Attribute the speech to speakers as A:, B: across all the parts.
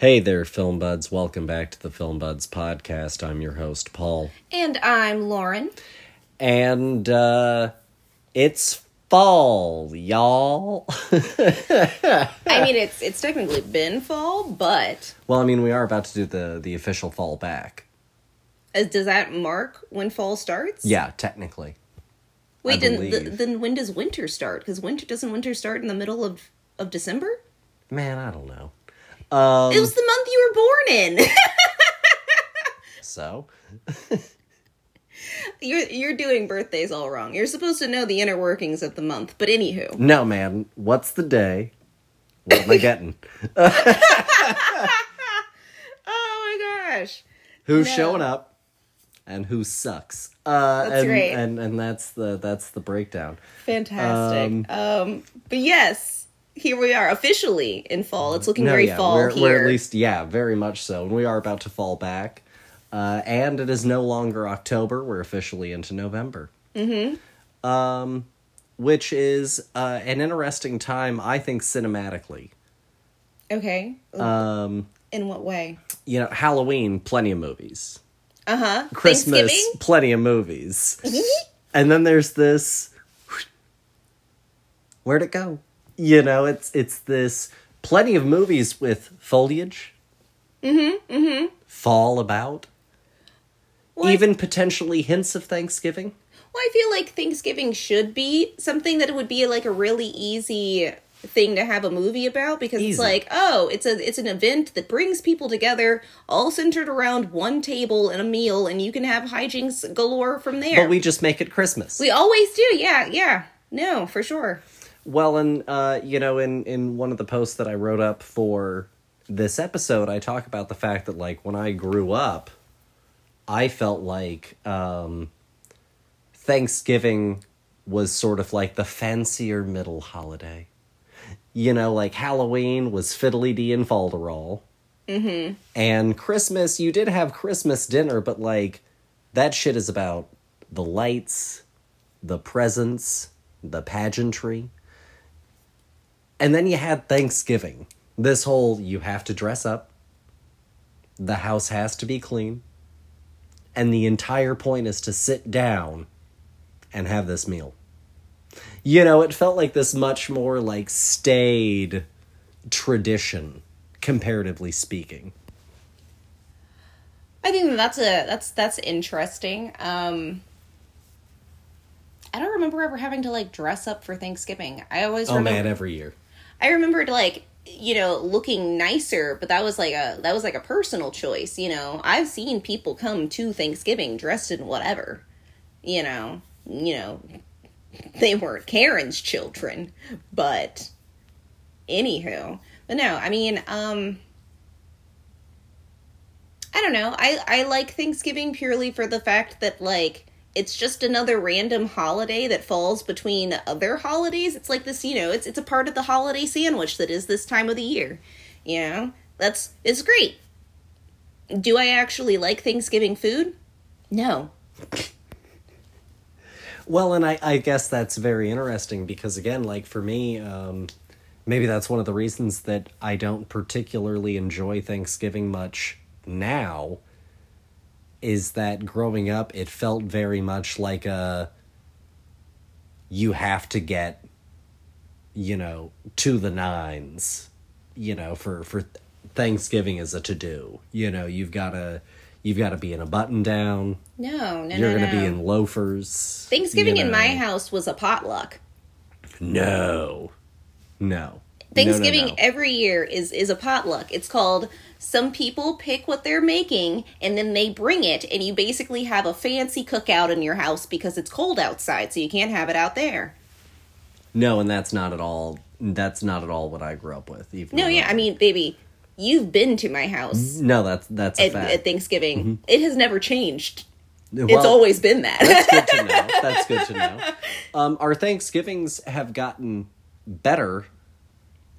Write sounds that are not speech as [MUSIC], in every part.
A: Hey there, Film Buds. Welcome back to the Film Buds podcast. I'm your host, Paul.
B: And I'm Lauren.
A: And uh it's fall, y'all. [LAUGHS]
B: I mean, [LAUGHS] it's it's technically been fall, but
A: well, I mean, we are about to do the the official fall back.
B: uh, does that mark when fall starts?
A: Yeah, technically.
B: Wait, then, th- then when does winter start? Because winter doesn't winter start in the middle of of December?
A: Man, I don't know. Um
B: it was the month you were born in. [LAUGHS]
A: so, [LAUGHS]
B: you're you're doing birthdays all wrong. You're supposed to know the inner workings of the month. But anywho,
A: no, man. What's the day? What am I [LAUGHS] getting?
B: oh my gosh,
A: Who's
B: No.
A: showing up and who sucks? Uh
B: That's
A: and,
B: right.
A: and and that's the that's the breakdown.
B: fantastic. Um, but yes, here we are officially in fall. It's looking
A: No,
B: very
A: yeah,
B: fall
A: we're,
B: here.
A: we're at least yeah, very much so. And we are about to fall back. Uh, and it is no longer October. We're officially into November. Mm-hmm. Um, which is uh, an interesting time, I think, cinematically.
B: okay.
A: Um,
B: In what way?
A: you know, Halloween, plenty of movies.
B: Uh huh.
A: Christmas,
B: Thanksgiving?
A: plenty of movies. and then there's this. Where'd it go? You know, it's it's this plenty of movies with foliage. Mm-hmm. Mm-hmm. Fall about.
B: Well, I-
A: Even potentially hints of Thanksgiving.
B: Well, I feel like Thanksgiving should be something that it would be like a really easy thing to have a movie about because it's like, oh, it's a it's an event that brings people together, all centered around one table and a meal, and you can have hijinks galore from there.
A: But we just make it Christmas.
B: we always do, yeah, yeah. No, for sure.
A: Well, and uh, you know, in in one of the posts that I wrote up for this episode, I talk about the fact that like when I grew up, I felt like um, Thanksgiving was sort of like the fancier middle holiday. You know, like Halloween was fiddly dee and falderall. Mm-hmm. And Christmas, you did have Christmas dinner, but like that shit is about the lights, the presents, the pageantry. And then you had Thanksgiving. This whole you have to dress up, the house has to be clean, and the entire point is to sit down and have this meal. You know, it felt like this much more like staid tradition, comparatively speaking.
B: I think that's a that's that's interesting. Um I don't remember ever having to like dress up for Thanksgiving. I always
A: Oh
B: remember
A: man, every year.
B: I remembered like you know looking nicer, but that was like a that was like a personal choice. You know, I've seen people come to Thanksgiving dressed in whatever. You know, you know, they weren't Karen's children, but anywho, but no, I mean, um. I don't know. I I like Thanksgiving purely for the fact that like it's just another random holiday that falls between other holidays. It's like this, you know, it's it's a part of the holiday sandwich that is this time of the year. You know? That's it's great. Do I actually like Thanksgiving food? No.
A: Well, and I, I guess that's very interesting because, again, like for me, um, maybe that's one of the reasons that I don't particularly enjoy Thanksgiving much now. Is that growing up, it felt very much like a you have to get, you know, to the nines, you know, for, for Thanksgiving is a to do. You know, you've got to. You've got to be in a button down.
B: No, no,
A: You're
B: no.
A: going to
B: no.
A: be in loafers.
B: Thanksgiving
A: you
B: in my house was a potluck.
A: No. No.
B: Thanksgiving
A: No, no, no.
B: every year is is a potluck. It's called some people pick what they're making and then they bring it and you basically have a fancy cookout in your house because it's cold outside so you can't have it out there.
A: No, and that's not at all. That's not at all what I grew up with. Even
B: No, yeah, I mean, baby, you've been to my house
A: No, that's that's a
B: at,
A: fact.
B: at Thanksgiving. It has never changed.
A: Well,
B: it's always been that.
A: that's good to know. [LAUGHS] That's good to know. Um, our Thanksgivings have gotten better.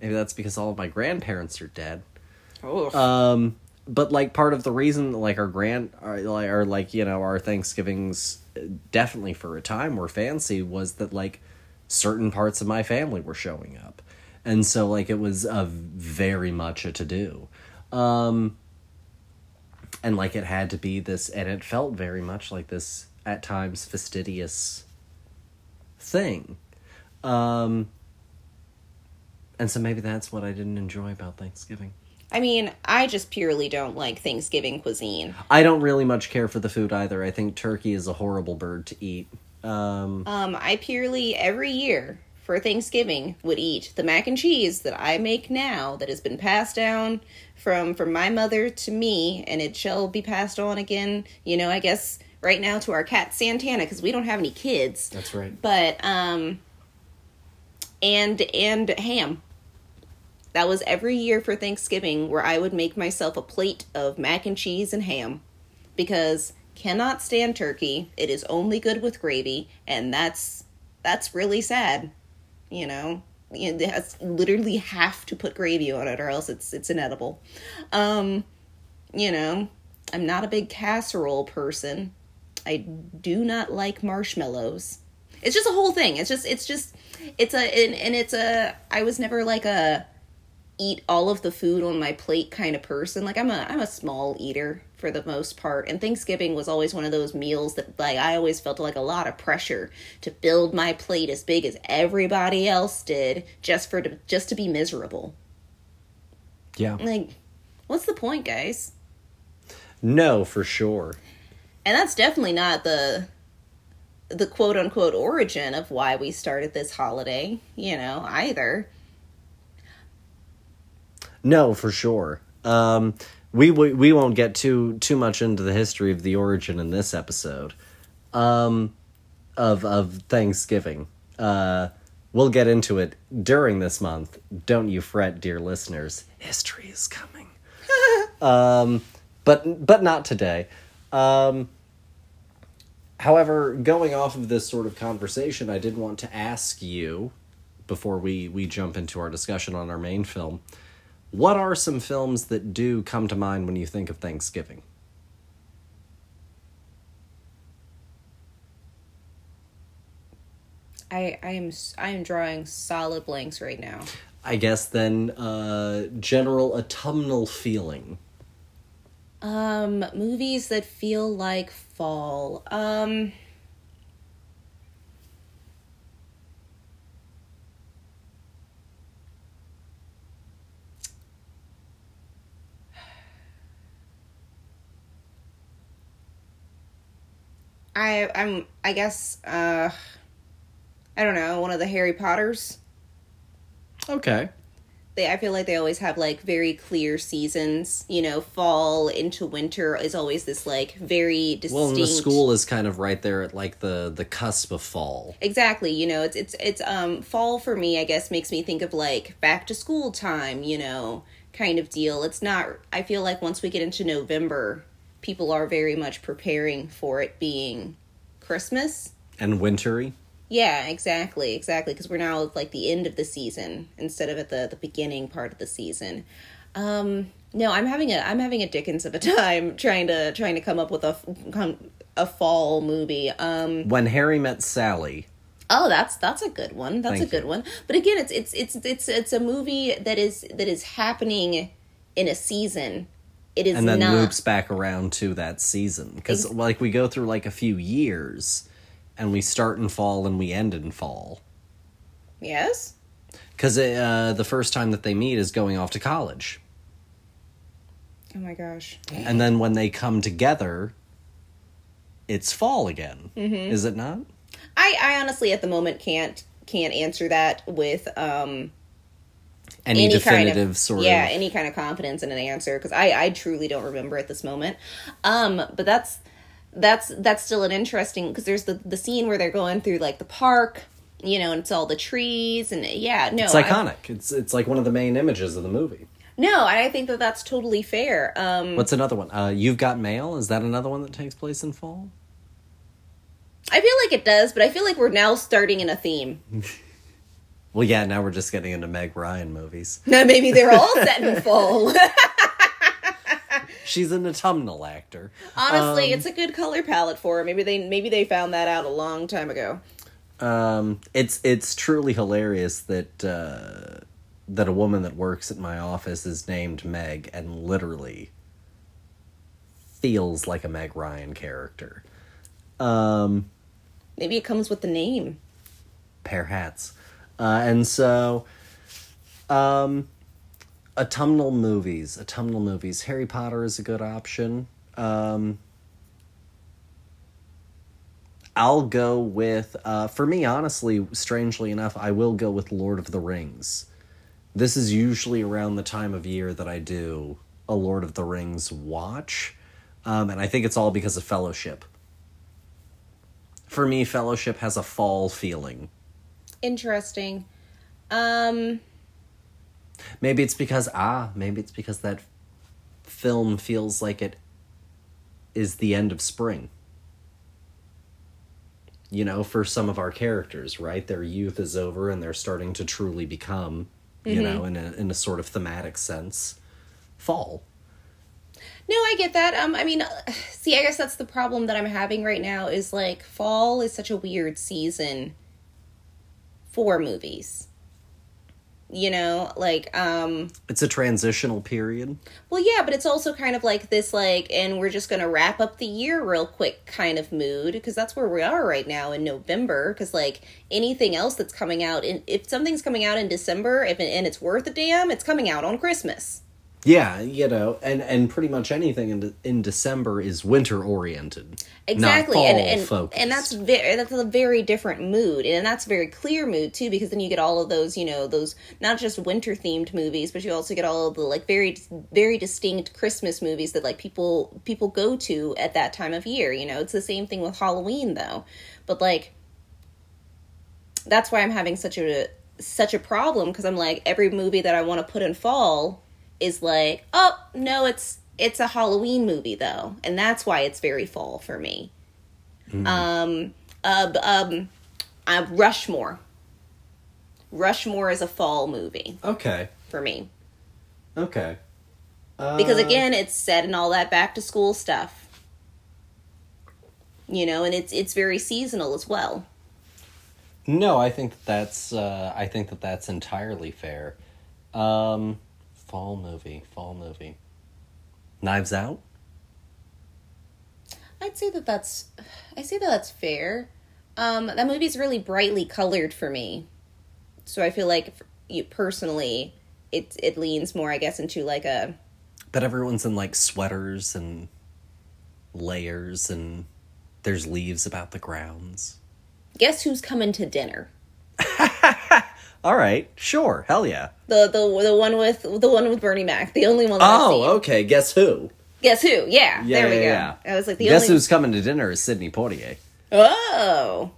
A: Maybe that's because all of my grandparents are dead.
B: Oof.
A: Um, but like part of the reason, like our grand, like, are like you know our Thanksgivings, uh, definitely for a time were fancy. Was that like certain parts of my family were showing up, and so like it was a very much a to do. Um, and like it had to be this, and it felt very much like this at times fastidious thing. Um, and so maybe that's what I didn't enjoy about Thanksgiving.
B: I mean, I just purely don't like Thanksgiving cuisine.
A: I don't really much care for the food either. I think turkey is a horrible bird to eat. Um,
B: Um, I purely every year for Thanksgiving would eat the mac and cheese that I make now that has been passed down from from my mother to me and it shall be passed on again, you know, I guess right now to our cat Santana cuz we don't have any kids.
A: that's right.
B: But um and and ham. That was every year for Thanksgiving where I would make myself a plate of mac and cheese and ham because cannot stand turkey. It is only good with gravy and that's that's really sad. You know, it has literally have to put gravy on it or else it's it's inedible. Um, you know, I'm not a big casserole person. I do not like marshmallows. It's just a whole thing. It's just it's just it's a and, and it's a I was never like a eat all of the food on my plate kind of person. Like I'm a I'm a small eater for the most part. And Thanksgiving was always one of those meals that like I always felt like a lot of pressure to build my plate as big as everybody else did just for to, just to be miserable.
A: Yeah.
B: Like what's the point, guys?
A: No, for sure.
B: And that's definitely not the the quote unquote origin of why we started this holiday, you know, either.
A: No, for sure. Um, we, we we won't get too too much into the history of the origin in this episode. Um, of of Thanksgiving. Uh, we'll get into it during this month. Don't you fret, dear listeners. History is coming. [LAUGHS] um, but but not today. Um, however, going off of this sort of conversation, I did want to ask you before we we jump into our discussion on our main film. What are some films that do come to mind when you think of Thanksgiving?
B: I I am I am drawing solid blanks right now.
A: I guess then uh general autumnal feeling.
B: Um movies that feel like fall. Um I I'm I guess uh I don't know, one of the Harry Potters.
A: Okay.
B: they I feel like they always have like very clear seasons. You know, fall into winter is always this like very distinct.
A: Well, and the school is kind of right there at like the the cusp of fall.
B: Exactly. You know, it's it's it's um fall for me. I guess makes me think of like back to school time. You know, kind of deal. It's not. I feel like once we get into November, people are very much preparing for it being Christmas.
A: And wintry.
B: Yeah, exactly, exactly. Because we're now at, like the end of the season instead of at the the beginning part of the season. Um, no, I'm having a I'm having a Dickens of a [LAUGHS] time trying to trying to come up with a come, a fall movie. Um,
A: When Harry Met Sally.
B: oh, that's that's a good one. That's
A: Thank
B: a good
A: you.
B: one. But again, it's it's it's it's it's a movie that is that is happening in a season. It is
A: and then
B: not
A: loops back around to that season because
B: Ex-
A: like we go through like a few years and we start in fall and we end in fall
B: yes.
A: because uh, the first time that they meet is going off to college
B: Oh my gosh.
A: and then when they come together it's fall again
B: Mm-hmm.
A: is it not
B: I I honestly at the moment can't can't answer that with um
A: any,
B: any kind of
A: sort
B: yeah
A: of
B: any kind of confidence in an answer because i i truly don't remember at this moment. Um but that's that's that's still an interesting because there's the the scene where they're going through like the park you know and it's all the trees and yeah no
A: it's
B: I-
A: iconic. It's it's like one of the main images of the movie.
B: No i think that that's totally fair um
A: what's another one? Uh, you've got mail? Is that another one that takes place in fall?
B: I feel like it does but i feel like we're now starting in a theme [LAUGHS]
A: well yeah now we're just getting into meg ryan movies
B: now maybe they're all set in [LAUGHS] fall
A: she's an autumnal actor
B: honestly
A: Um,
B: it's a good color palette for her maybe they maybe they found that out a long time ago
A: Um, it's it's truly hilarious that uh, that a woman that works at my office is named Meg and literally feels like a Meg Ryan character. Um,
B: Maybe it comes with the name.
A: pair hats. Uh, and so, um, autumnal movies. Autumnal movies. Harry Potter is a good option. Um, I'll go with, uh, for me, honestly, strangely enough, I will go with Lord of the Rings. This is usually around the time of year that I do a Lord of the Rings watch. Um, and I think it's all because of Fellowship. For me, Fellowship has a fall feeling.
B: Interesting. Um,
A: Maybe it's because ah, maybe it's because that film feels like it is the end of spring. You know, for some of our characters, right? Their youth is over and they're starting to truly become, you know, in a in a sort of thematic sense, fall.
B: no, I get that. Um, I mean, uh, see, I guess that's the problem that I'm having right now is like fall is such a weird season for movies. You know, like um
A: It's a transitional period.
B: Well, yeah, but it's also kind of like this, like, and we're just going to wrap up the year real quick kind of mood because that's where we are right now in November. Because, like, anything else that's coming out, in, if something's coming out in December if, and it's worth a damn, it's coming out on Christmas.
A: Yeah, you know, and and pretty much anything in de- in December is winter oriented.
B: Exactly, and and,
A: focused.
B: and that's very that's a very different mood, and that's a very clear mood too, because then you get all of those, you know, those not just winter themed movies, but you also get all of the like very very distinct Christmas movies that like people people go to at that time of year. You know, it's the same thing with Halloween though, but like that's why I'm having such a such a problem because I'm like every movie that I want to put in fall is like, oh no, it's it's a Halloween movie though, and that's why it's very fall for me. Um, uh, um, uh, Rushmore. Rushmore is a fall movie
A: Okay.
B: for me
A: Okay. Uh,
B: because again, it's set in all that back to school stuff. You know, and it's it's very seasonal as well.
A: No, I think that's uh, I think that that's entirely fair. Um, fall movie, fall movie. Knives Out.
B: I'd say that that's I say that that's fair. Um, that movie's really brightly colored for me, so I feel like you personally, it it leans more, I guess, into like a
A: But everyone's in like sweaters and layers, and there's leaves about the grounds.
B: guess who's coming to dinner. [LAUGHS]
A: All right, sure, hell yeah.
B: The the the one with the one with Bernie Mac, the only one. That.
A: Oh, okay. Guess who?
B: Guess who? Yeah,
A: Yeah,
B: there we
A: yeah,
B: go.
A: yeah.
B: I was like the
A: Guess
B: only.
A: who's coming to dinner is Sidney Poitier.
B: Oh,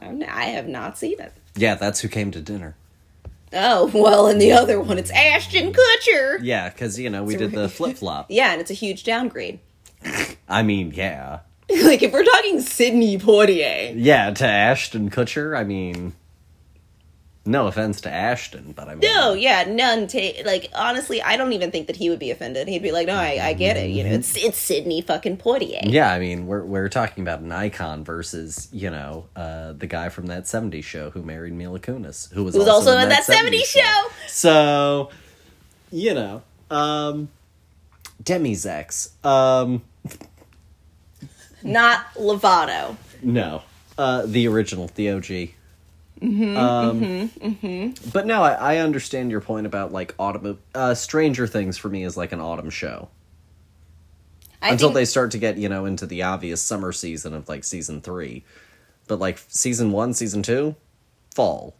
B: I'm- have not seen it.
A: Yeah, that's who came to dinner.
B: Oh well, and the other one, it's Ashton Kutcher.
A: Yeah, because you know we did the [LAUGHS] flip flop.
B: Yeah, and it's a huge downgrade. [LAUGHS]
A: I mean, yeah, [LAUGHS]
B: like if we're talking Sidney Poitier,
A: yeah. To Ashton Kutcher, I mean, no offense to Ashton, but I mean,
B: no, yeah, none. Ta- like honestly, I don't even think that he would be offended. He'd be like, "No, I, I get it. You know, it's it's Sidney fucking Poitier."
A: Yeah, I mean, we're we're talking about an icon versus you know uh, the guy from that '70s show who married Mila Kunis, who was,
B: Who was also in that 70s show.
A: So, you know, um, Demi's ex. Um,
B: Not Lovato.
A: no, uh, the original, the OG. Um, But no, I, I understand your point about like autumn. Uh, Stranger Things for me is like an autumn show
B: I
A: until
B: think,
A: they start to get you know into the obvious summer season of like season three but like season one season two fall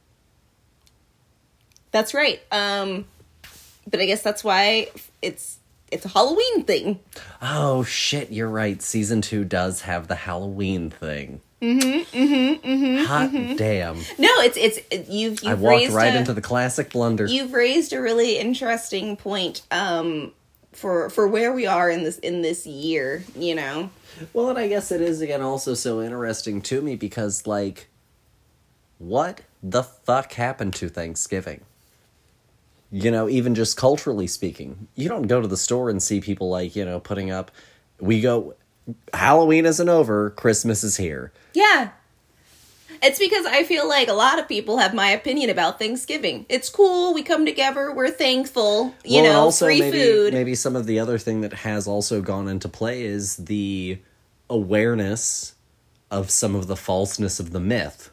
B: That's right. Um, but I guess that's why it's it's a Halloween thing.
A: oh shit you're right season two does have the halloween thing mm-hmm mm-hmm mm-hmm hot damn.
B: No, it's it's you've you've
A: i walked
B: raised
A: right
B: a,
A: into the classic blunder.
B: You've raised a really interesting point um for for where we are in this in this year. You know,
A: well and i guess it is again also so interesting to me because like what the fuck happened to thanksgiving? You know even just culturally speaking you don't go to the store and see people like you know putting up we go halloween isn't over christmas is here
B: yeah. It's because I feel like a lot of people have my opinion about Thanksgiving. It's cool. We come together. We're thankful. You
A: well,
B: know,
A: also
B: free
A: maybe,
B: food.
A: Maybe some of the other thing that has also gone into play is the awareness of some of the falseness of the myth.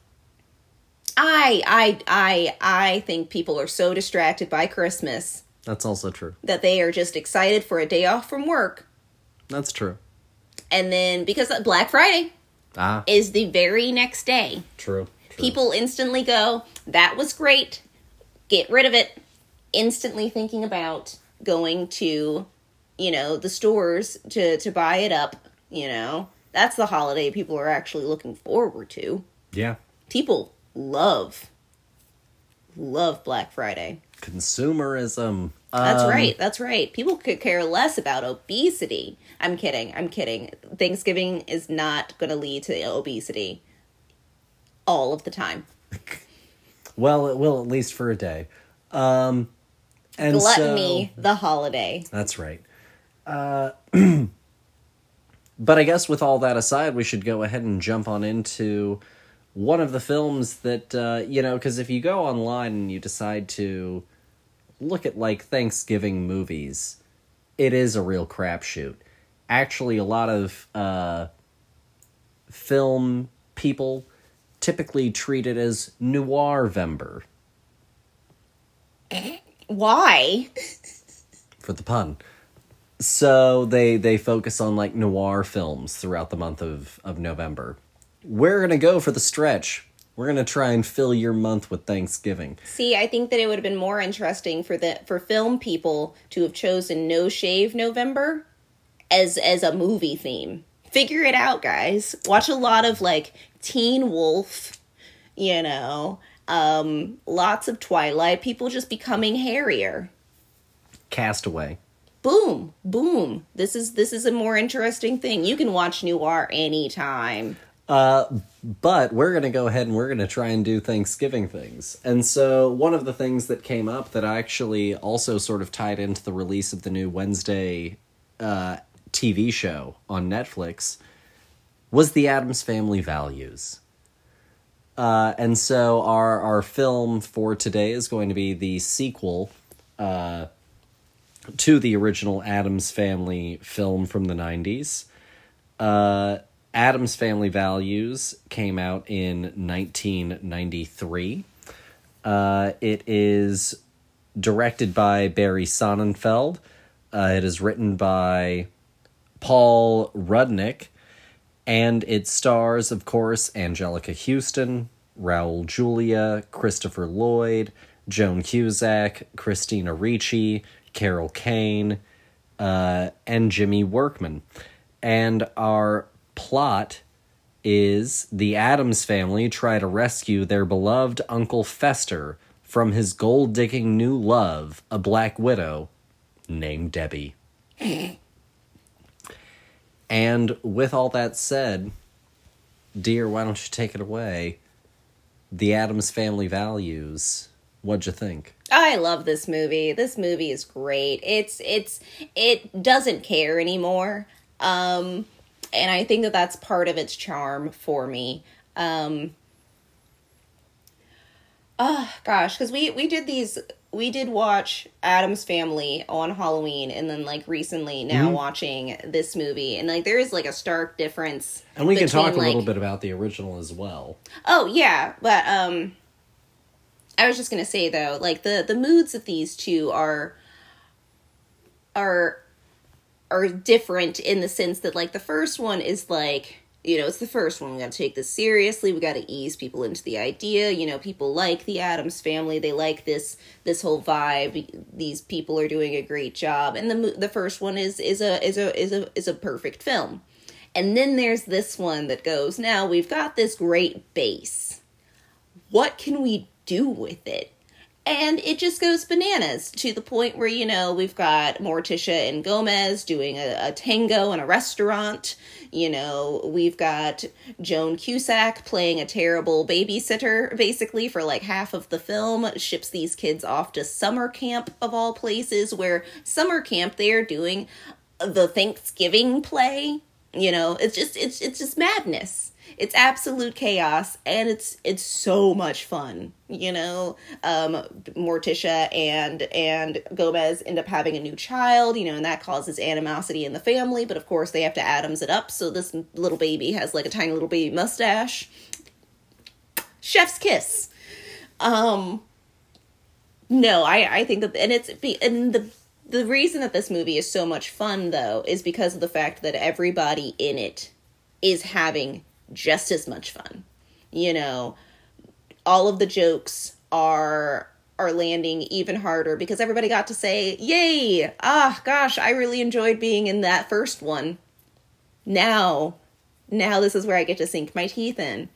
B: I, I, I, I think people are so distracted by Christmas
A: That's also true.
B: that they are just excited for a day off from work.
A: That's true.
B: And then because Black Friday
A: Ah,
B: is the very next day,
A: true. true.
B: people instantly go, that was great. Get rid of it. Instantly thinking about going to, you know, the stores to to buy it up, you know. That's the holiday people are actually looking forward to.
A: Yeah.
B: People love love Black Friday.
A: Consumerism.
B: That's
A: Um,
B: right. That's right. People could care less about obesity. I'm kidding. I'm kidding. Thanksgiving is not going to lead to obesity all of the time. [LAUGHS]
A: Well, it will at least for a day. Um, and
B: Gluttony,
A: so
B: the holiday.
A: that's right. Uh, [CLEARS THROAT] but I guess with all that aside, we should go ahead and jump on into one of the films that uh, you know, because if you go online and you decide to look at like Thanksgiving movies, it is a real crapshoot. Actually, a lot of uh, film people typically treat it as noir vember
B: Why?
A: for the pun. So they they focus on like noir films throughout the month of of November. We're gonna go for the stretch. We're gonna try and fill your month with Thanksgiving.
B: See, I think that it would have been more interesting for the for film people to have chosen No Shave November as as a movie theme. Figure it out, guys. Watch a lot of like Teen Wolf, you know, um lots of Twilight, people just becoming hairier.
A: Castaway.
B: Boom, boom. This is this is a more interesting thing. You can watch noir anytime.
A: Uh, but we're gonna go ahead and we're gonna try and do Thanksgiving things. And so one of the things that came up that I actually also sort of tied into the release of the new Wednesday uh, TV show on Netflix was the Addams Family Values. Uh, and so our our film for today is going to be the sequel uh, to the original Addams Family film from the nineties. Uh, Addams Family Values came out in 1993. Uh, it is directed by Barry Sonnenfeld. Uh, it is written by Paul Rudnick. And it stars, of course, Anjelica Huston, Raul Julia, Christopher Lloyd, Joan Cusack, Christina Ricci, Carol Kane, uh, and Jimmy Workman. And our plot is the Addams family try to rescue their beloved Uncle Fester from his gold digging new love, a black widow named Debbie. and with all that said, dear, why don't you take it away? The Addams family values. What'd you think?
B: I love this movie. This movie is great. It's it's it doesn't care anymore. Um and I think that that's part of its charm for me. Um Oh gosh, cuz we we did these we did watch Addams Family on Halloween and then like recently now
A: Mm-hmm.
B: watching this movie and like there is like a stark difference.
A: And we can talk a little bit about the original as well.
B: Oh yeah, but um I was just going to say though, like the the moods of these two are are are different in the sense that like the first one is like you know, it's the first one. We got to take this seriously. We got to ease people into the idea. You know, people like the Addams family. They like this this whole vibe. These people are doing a great job. And the the first one is is a is a is a is a perfect film. And then there's this one that goes, now we've got this great base. What can we do with it? And it just goes bananas to the point where, you know, we've got Morticia and Gomez doing a, a tango in a restaurant. You know, we've got Joan Cusack playing a terrible babysitter, basically, for like half of the film. Ships these kids off to summer camp, of all places, where summer camp they are doing the Thanksgiving play. You know, it's just it's it's just madness. It's absolute chaos and it's it's so much fun you know? Um morticia and and gomez end up having a new child you know and that causes animosity in the family but of course they have to Addams it up so this little baby has like a tiny little baby mustache. Chef's kiss. Um no i i think that and it's be and the the reason that this movie is so much fun though is because of the fact that everybody in it is having just as much fun. You know, all of the jokes are are landing even harder because everybody got to say, "Yay! Ah, gosh, I really enjoyed being in that first one." Now, now this is where I get to sink my teeth in.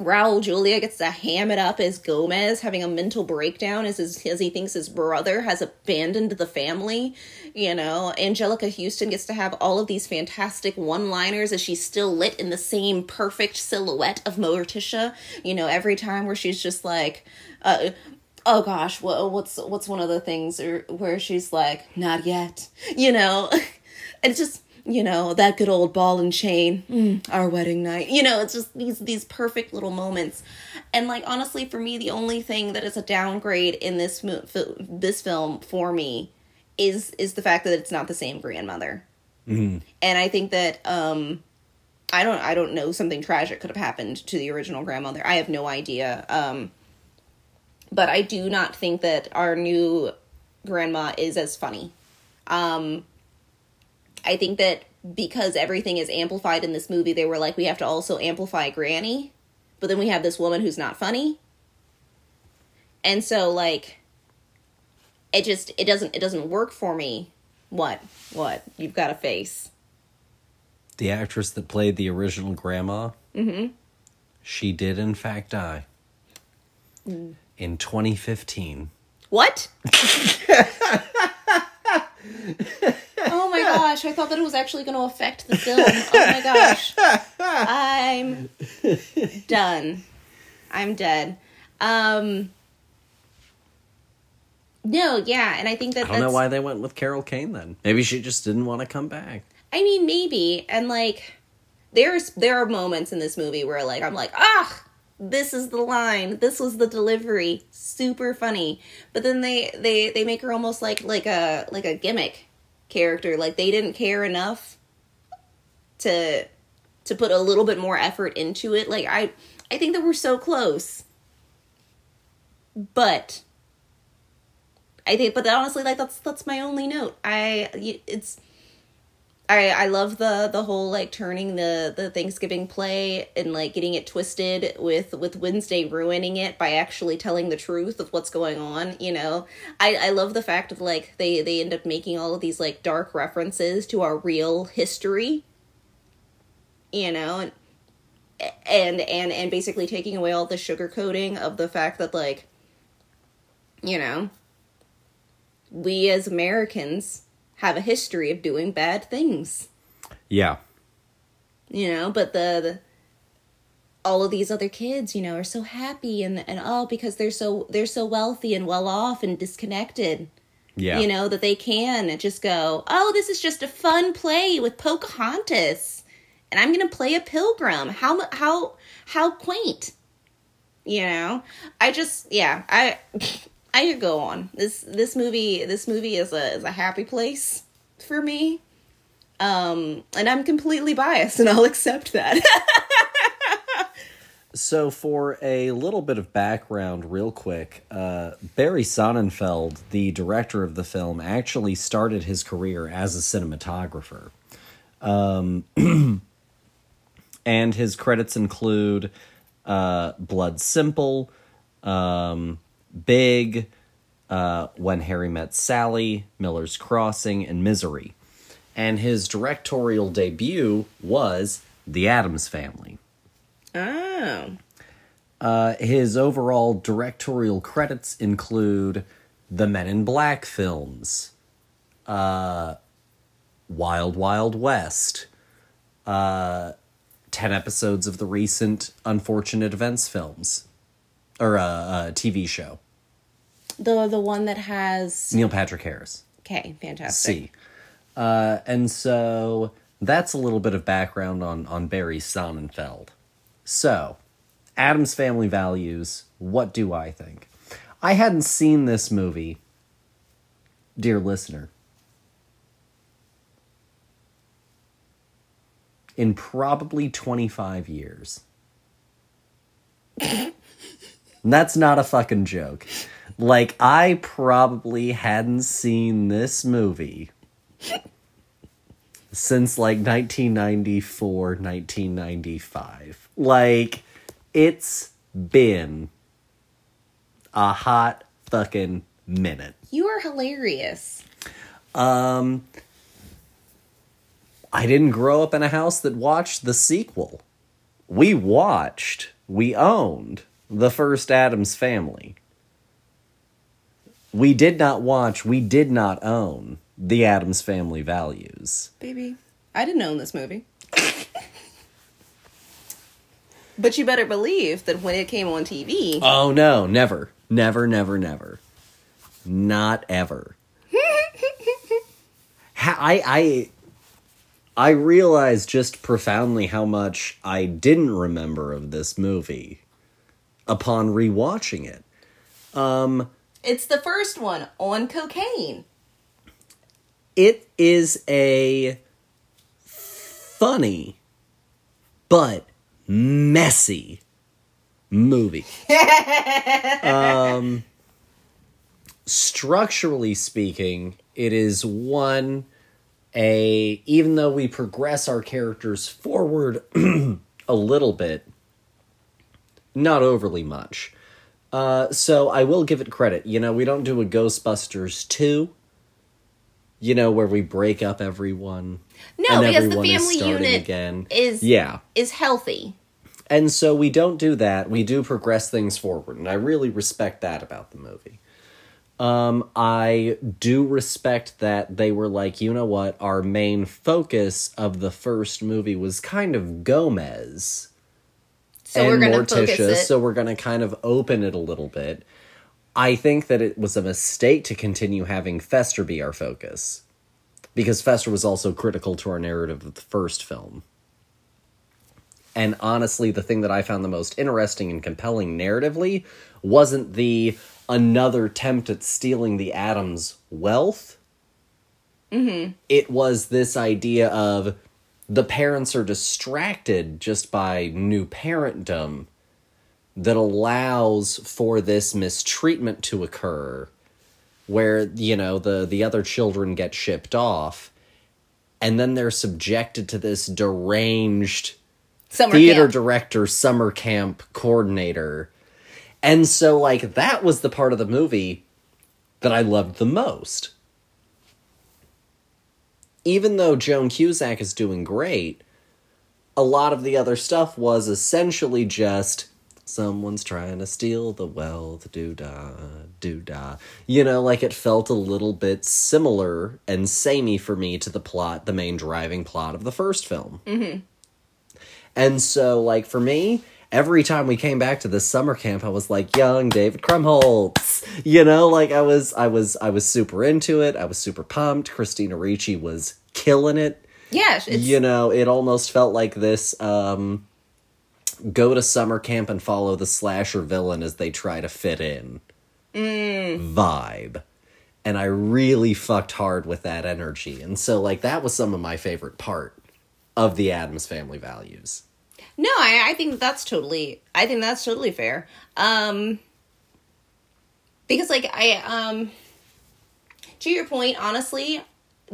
B: Raul Julia gets to ham it up as Gomez having a mental breakdown as his, as he thinks his brother has abandoned the family. You know, Anjelica Huston gets to have all of these fantastic one-liners as she's still lit in the same perfect silhouette of Morticia. You know, every time where she's just like, uh, oh gosh, what, what's what's one of the things or where she's like, not yet. You know, [LAUGHS] it's just you know that good old ball and chain mm, our wedding night. You know it's just these these perfect little moments. And like honestly for me the only thing that is a downgrade in this mo- this film for me is is the fact that it's not the same grandmother. Mm-hmm. and i think that um i don't i don't know something tragic could have happened to the original grandmother. I have no idea. Um but i do not think that our new grandma is as funny. Um I think that because everything is amplified in this movie, they were like, we have to also amplify Granny, but then we have this woman who's not funny. And so like it just it doesn't it doesn't work for me. What? What? You've got a face.
A: The actress that played the original grandma, mm-hmm. she did in fact die. Mm. In 2015.
B: What? [LAUGHS] [LAUGHS] oh my gosh, I thought that it was actually going to affect the film. Oh my gosh. [LAUGHS] I'm done. I'm dead. Um No, yeah, and I think that
A: I don't know why they went with Carol Kane then. Maybe she just didn't want to come back.
B: I mean, maybe. And like there's there are moments in this movie where like I'm like, "Ah, this is the line this was the delivery super funny but then they they they make her almost like like a like a gimmick character. Like they didn't care enough to to put a little bit more effort into it. Like I I think that we're so close. But I think but honestly like that's that's my only note. I it's I I love the the whole like turning the the Thanksgiving play and like getting it twisted with with Wednesday ruining it by actually telling the truth of what's going on, you know. I I love the fact of like they they end up making all of these like dark references to our real history. You know, and and and and basically taking away all the sugarcoating of the fact that like you know, we as Americans have a history of doing bad things.
A: Yeah.
B: You know, but the, the all of these other kids, you know, are so happy and and all because they're so they're so wealthy and well off and disconnected. Yeah. You know, that they can just go, "Oh, this is just a fun play with Pocahontas." And I'm going to play a pilgrim. How how how quaint. You know? I just yeah, I [LAUGHS] I could go on. This this movie this movie is a is a happy place for me. Um and I'm completely biased and I'll [LAUGHS] accept that. [LAUGHS]
A: so for a little bit of background real quick, uh Barry Sonnenfeld, the director of the film, actually started his career as a cinematographer. Um [CLEARS THROAT] and his credits include uh Blood Simple, um Big, uh, When Harry Met Sally, Miller's Crossing, and Misery. And his directorial debut was The Addams Family.
B: Oh.
A: Uh, his overall directorial credits include the Men in Black films, uh, Wild Wild West, uh, 10 episodes of the recent Unfortunate Events films, or a uh, uh, TV show.
B: The the one that has
A: Neil Patrick Harris.
B: Okay, fantastic.
A: C. Uh, and so that's a little bit of background on on Barry Sonnenfeld. So, Addams Family Values. What do I think? I hadn't seen this movie, dear listener, in probably 25 years. [LAUGHS] That's not a fucking joke. Like, I probably hadn't seen this movie since like 1994, 1995. Like, it's been a hot fucking minute.
B: You are hilarious.
A: Um, I didn't grow up in a house that watched the sequel. We watched, we owned the first Addams Family. We did not watch, we did not own the Addams Family Values.
B: Baby, I didn't own this movie. but you better believe that when it came on TV,
A: Oh no, never. Never, never, never. Not ever. [LAUGHS] I I I realized just profoundly how much I didn't remember of this movie upon rewatching it.
B: Um, it's the first one on cocaine.
A: It is a funny but messy movie. [LAUGHS] um, structurally speaking, it is one a even though we progress our characters forward [CLEARS THROAT] a little bit, not overly much. Uh, so I will give it credit. You know, we don't do a Ghostbusters 2, you know, where we break up everyone.
B: No,
A: and
B: because the
A: everyone is
B: family unit
A: again.
B: is
A: Yeah.
B: is healthy.
A: And so we don't do that. We do progress things forward, and I really respect that about the movie. Um, I do respect that they were like, you know what, our main focus of the first movie was kind of Gomez
B: So
A: and
B: we're gonna focus
A: Morticia,
B: it.
A: so we're gonna kind of open it a little bit. I think that it was a mistake to continue having Fester be our focus. Because Fester was also critical to our narrative of the first film. And honestly, the thing that I found the most interesting and compelling narratively wasn't the another attempt at stealing the Addams' wealth. Mm-hmm. It was this idea of the parents are distracted just by new parentdom that allows for this mistreatment to occur where you know the the other children get shipped off and then they're subjected to this deranged
B: Summer
A: theater
B: camp.
A: director summer camp coordinator and so like that was the part of the movie that i loved the most even though joan cusack is doing great a lot of the other stuff was essentially just someone's trying to steal the wealth doo da doo da you know like it felt a little bit similar and samey for me to the plot the main driving plot of the first film. Mm-hmm. And so, like, for me, every time we came back to this summer camp, I was like, young David Krumholtz. You know, like I was I was I was super into it. I was super pumped. Christina Ricci was killing it.
B: Yeah, it's,
A: you know, it almost felt like this um go to summer camp and follow the slasher villain as they try to fit in mm. vibe. And I really fucked hard with that energy. And so like that was some of my favorite part of the Addams family values.
B: No, I, I think that's totally I think that's totally fair. Um because like I um to your point, honestly,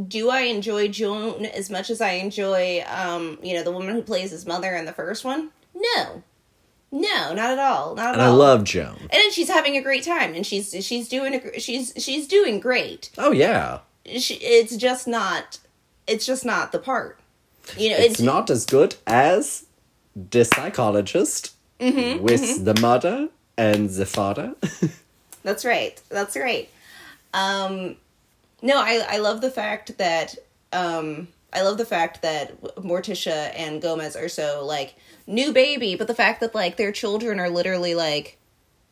B: do I enjoy Joan as much as I enjoy um, you know, the woman who plays his mother in the first one? No. No, not at all. Not at
A: And
B: all.
A: I love Joan.
B: and then she's having a great time and she's she's doing a, she's she's doing great.
A: Oh yeah.
B: She, it's just not it's just not the part. You know,
A: It's not as good as the psychologist
B: Mm-hmm,
A: with the mother and the father. [LAUGHS]
B: That's right. That's right. Um, no, I I love the fact that um, I love the fact that Morticia and Gomez are so like new baby, but the fact that like their children are literally like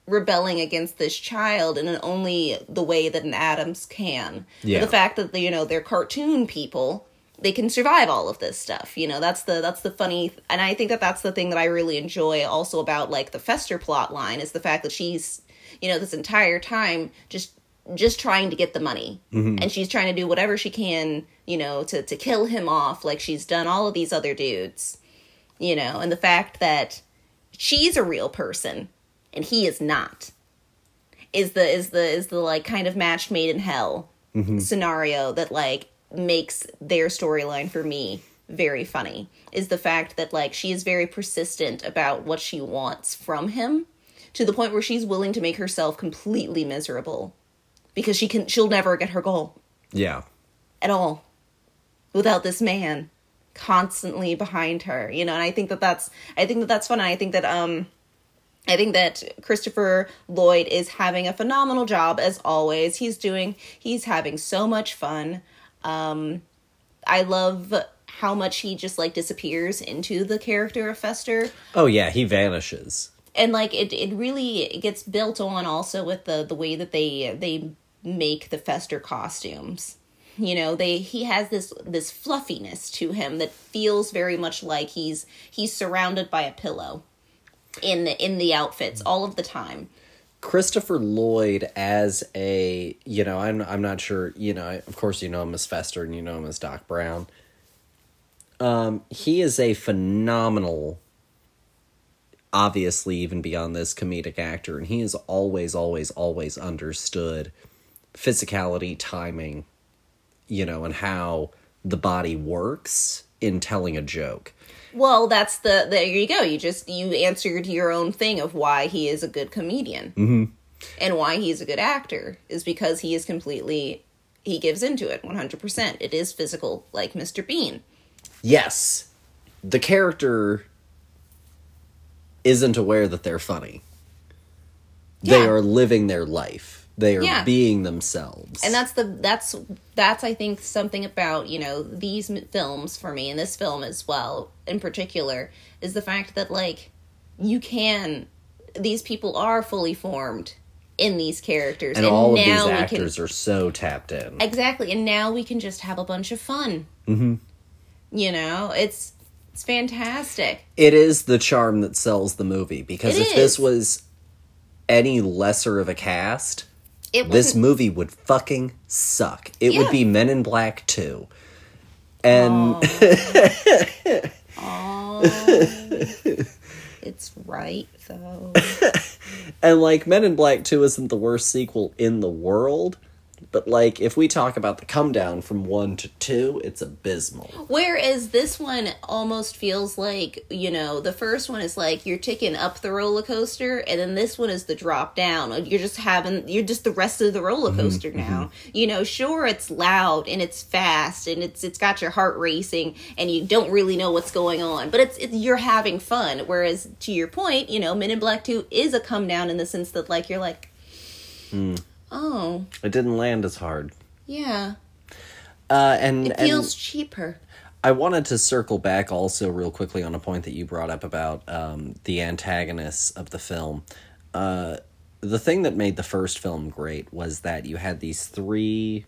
B: rebelling against this child in only the way that an Addams can. But
A: Yeah.
B: The fact that you know they're cartoon people they can survive all of this stuff you know that's the that's the funny and i think that that's the thing that i really enjoy also about like the fester plot line is the fact that she's you know this entire time just just trying to get the money. Mm-hmm. And she's trying to do whatever she can you know to to kill him off like she's done all of these other dudes you know and the fact that she's a real person and he is not is the is the is the like kind of match made in hell mm-hmm. scenario that like makes their storyline for me very funny is the fact that like she is very persistent about what she wants from him to the point where she's willing to make herself completely miserable because she can she'll never get her goal.
A: Yeah.
B: at all. Without this man constantly behind her you know and i think that that's i think that that's fun. I think that um i think that christopher lloyd is having a phenomenal job as always. He's doing he's having so much fun. Um i love how much he just like disappears into the character of fester.
A: Oh yeah, he vanishes.
B: And like it it really it gets built on also with the the way that they they make the fester costumes you know they he has this this fluffiness to him that feels very much like he's he's surrounded by a pillow in the in the outfits all of the time
A: Christopher Lloyd as a you know I'm I'm not sure you know of course you know him as Fester and you know him as Doc Brown. Um, he is a phenomenal, obviously even beyond this comedic actor, and he has always always always understood physicality, timing, you know, and how the body works in telling a joke.
B: well that's the there you go. You just you answered your own thing of why he is a good comedian. Mm-hmm. and why he's a good actor is because he is completely he gives into it 100% it is physical like mr bean.
A: Yes, the character isn't aware that they're funny. They are living their life. They are
B: Yeah.
A: being themselves.
B: and that's the that's that's i think something about you know these films for me and this film as well in particular is the fact that like you can these people are fully formed in these characters
A: and all of these
B: now
A: actors
B: can
A: are so tapped in.
B: exactly and now we can just have a bunch of fun mm-hmm. you know it's it's fantastic
A: It is the charm that sells the movie because
B: It
A: if this was any lesser of a cast,
B: it
A: this movie would fucking suck. It
B: Yeah.
A: would be Men in Black 2. And
B: it's right though [LAUGHS]
A: and like Men in Black 2 isn't the worst sequel in the world, but like if we talk about the come down from 1 to 2, it's abysmal.
B: Whereas this one almost feels like, you know, the first one is like you're taking up the roller coaster, and then this one is the drop down. You're just having, you're just the rest of the roller mm-hmm, coaster mm-hmm. now. You know, sure, it's loud and it's fast and it's it's got your heart racing, and you don't really know what's going on, but it's, it's you're having fun. Whereas to your point, you know, Men in Black Two is a come down in the sense that like you're like, hmm. Oh
A: It didn't land as hard.
B: yeah,
A: Uh, and,
B: it
A: and
B: feels cheaper.
A: I wanted to circle back also real quickly on a point that you brought up about um, the antagonists of the film. Uh, the thing that made the first film great was that you had these three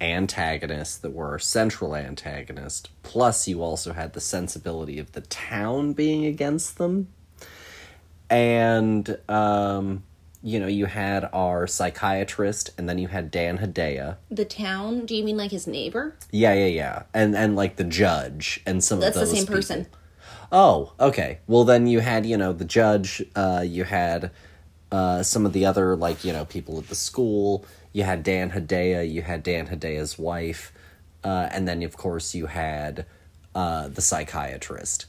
A: antagonists that were our central antagonist, plus you also had the sensibility of the town being against them. And, um, you know, you had our psychiatrist, and then you had Dan Hedaya.
B: The town? Do you mean like his neighbor?
A: Yeah, yeah, yeah, and and like the judge and some
B: That's
A: of
B: the same
A: people.
B: person.
A: Oh, okay. Well, then you had you know the judge. Uh, you had uh, some of the other like you know people at the school. You had Dan Hedaya. You had Dan Hedaya's wife, uh, and then of course you had uh, the psychiatrist.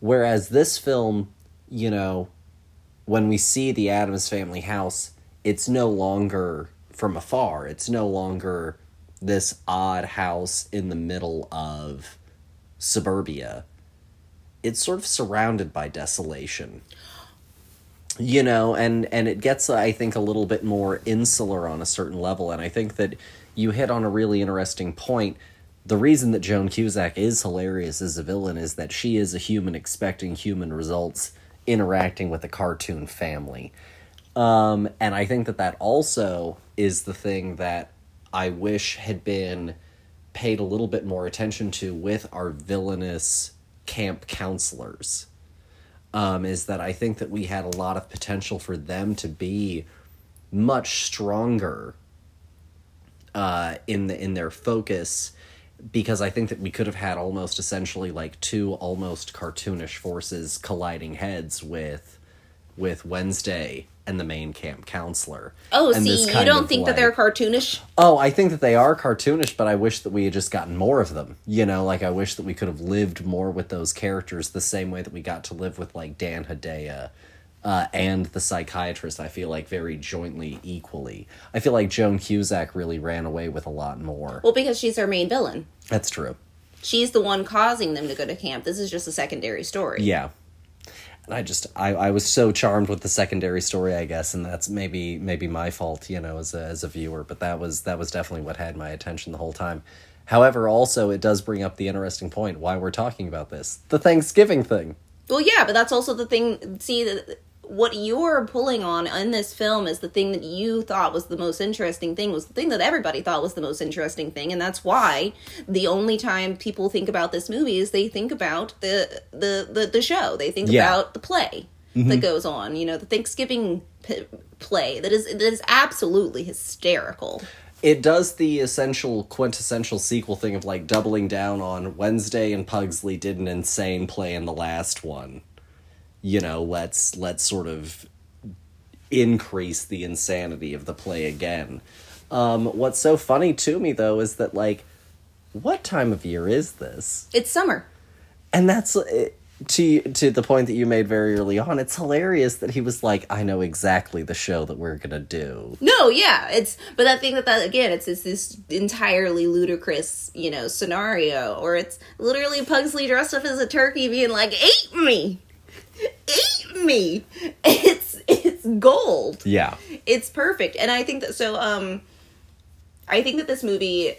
A: Whereas this film, you know, when we see the Addams family house, it's no longer from afar. It's no longer this odd house in the middle of suburbia. It's sort of surrounded by desolation. You know, and and it gets I think a little bit more insular on a certain level and I think that you hit on a really interesting point. The reason that Joan Cusack is hilarious as a villain is that she is a human expecting human results interacting with a cartoon family. Um, and I think that that also is the thing that I wish had been paid a little bit more attention to with our villainous camp counselors um, is that I think that we had a lot of potential for them to be much stronger uh, in the in their focus because I think that we could have had almost essentially like two almost cartoonish forces colliding heads with with Wednesday and the main camp counselor.
B: Oh,
A: And
B: see, you don't think that they're cartoonish?
A: Oh, I think that they are cartoonish, but I wish that we had just gotten more of them. You know, like I wish that we could have lived more with those characters the same way that we got to live with like Dan Hedaya uh, and the psychiatrist. I feel like very jointly equally. I feel like Joan Cusack really ran away with a lot more.
B: Well, because she's our main villain.
A: That's true.
B: She's the one causing them to go to camp. This is just a secondary story.
A: Yeah. And I just I, I was so charmed with the secondary story, I guess, and that's maybe maybe my fault, you know, as a as a viewer, but that was that was definitely what had my attention the whole time. However, also it does bring up the interesting point why we're talking about this. The Thanksgiving thing.
B: Well, yeah, but that's also the thing. See, what you're pulling on in this film is the thing that you thought was the most interesting thing, was the thing that everybody thought was the most interesting thing, and that's why the only time people think about this movie is they think about the the the, the show. They think
A: Yeah.
B: about the play that mm-hmm. goes on. You know, the Thanksgiving p- play that is that is absolutely hysterical.
A: It does the essential quintessential sequel thing of like doubling down on Wednesday and Pugsley did an insane play in the last one. You know, let's let's sort of increase the insanity of the play again. Um, what's so funny to me though is that like, what time of year is this?
B: It's summer.
A: And that's uh, to to the point that you made very early on. It's hilarious that he was like, "I know exactly the show that we're gonna do."
B: No, yeah, it's but I think that that again, it's, it's this entirely ludicrous, you know, scenario, or it's literally Pugsley dressed up as a turkey, being like, "Eat me, eat me." It's it's gold.
A: Yeah,
B: It's perfect, and I think that so. Um, I think that this movie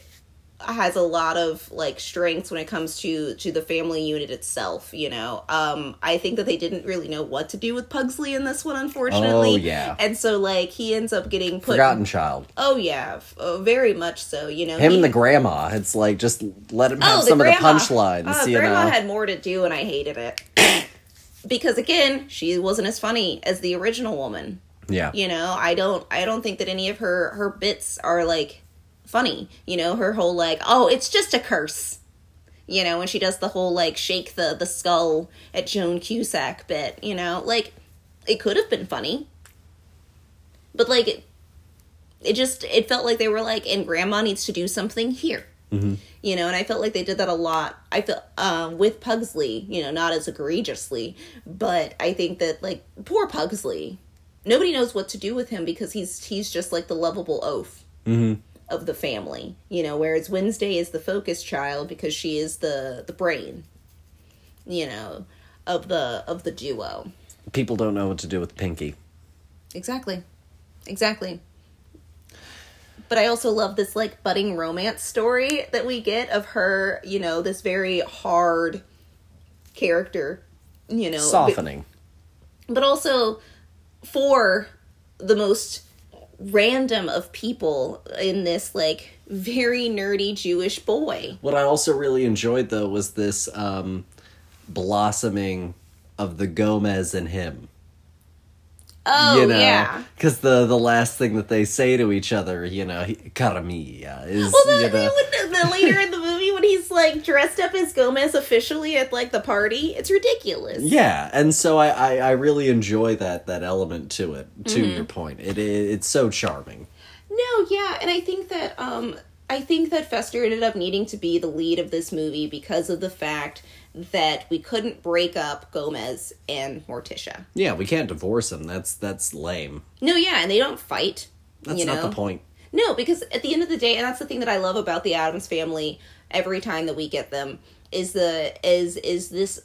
B: has a lot of like strengths when it comes to to the family unit itself you know um i think that they didn't really know what to do with pugsley in this one unfortunately
A: Oh, yeah.
B: and so like he ends up getting put
A: forgotten child.
B: Oh yeah, f- oh, very much so. You know,
A: Him
B: he-
A: and the grandma. It's like just let him have
B: oh,
A: some
B: grandma.
A: of the punchlines.
B: Oh,
A: you
B: grandma
A: know.
B: had more to do, and I hated it [COUGHS] because again, she wasn't as funny as the original woman.
A: yeah.
B: You know, I don't, I don't think that any of her her bits are like funny. You know, her whole like, oh, it's just a curse. You know, when she does the whole like shake the the skull at Joan Cusack bit. You know, like it could have been funny, but like it, it just it felt like they were like, and Grandma needs to do something here. Mm-hmm. You know, and I felt like they did that a lot. I felt um, with Pugsley, you know, not as egregiously, but I think that like poor Pugsley, nobody knows what to do with him because he's he's just like the lovable oaf of the family, you know. Whereas Wednesday is the focus child because she is the the brain, you know, of the of the duo.
A: People don't know what to do with Pinky.
B: Exactly. Exactly. But I also love this like budding romance story that we get of her, you know, this very hard character, you know,
A: Softening.
B: but also for the most random of people in this like very nerdy Jewish boy.
A: What I also really enjoyed though was this um, blossoming of the Gomez in him.
B: Oh
A: you know,
B: yeah.
A: because the the last thing that they say to each other, you know, he- "cara mia," is
B: Well, the,
A: you know,
B: the, the, later in the [LAUGHS] movie when he's like dressed up as Gomez officially at like the party, it's ridiculous.
A: yeah, and so I, I I really enjoy that that element to it. To
B: Mm-hmm.
A: your point, it, it it's so charming.
B: No, yeah, and I think that um I think that Fester ended up needing to be the lead of this movie because of the fact that we couldn't break up Gomez and Morticia.
A: Yeah, we can't divorce them. That's that's lame.
B: No, yeah, and they don't fight.
A: That's
B: you know?
A: not the point.
B: No, because at the end of the day, and that's the thing that I love about the Addams family every time that we get them is the is is this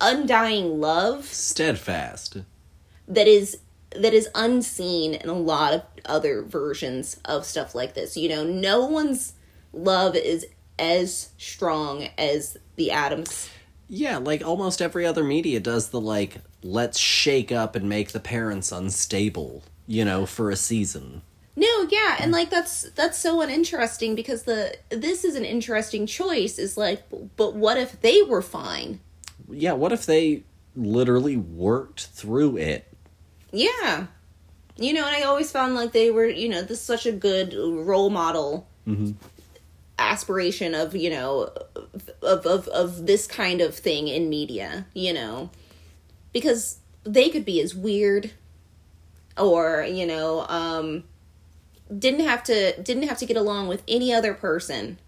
B: undying love
A: Steadfast.
B: that is that is unseen in a lot of other versions of stuff like this. You know, no one's love is as strong as the Addams.
A: Yeah, like almost every other media does the like let's shake up and make the parents unstable, you know, for a season.
B: No, yeah, and like that's that's so uninteresting because the this is an interesting choice. Is like, but what if they were fine?
A: Yeah, what if they literally worked through it?
B: Yeah, you know, and I always found like they were, you know, this is such a good role model mm-hmm. Aspiration of you know of of of this kind of thing in media. You know, because they could be as weird or you know um didn't have to didn't have to get along with any other person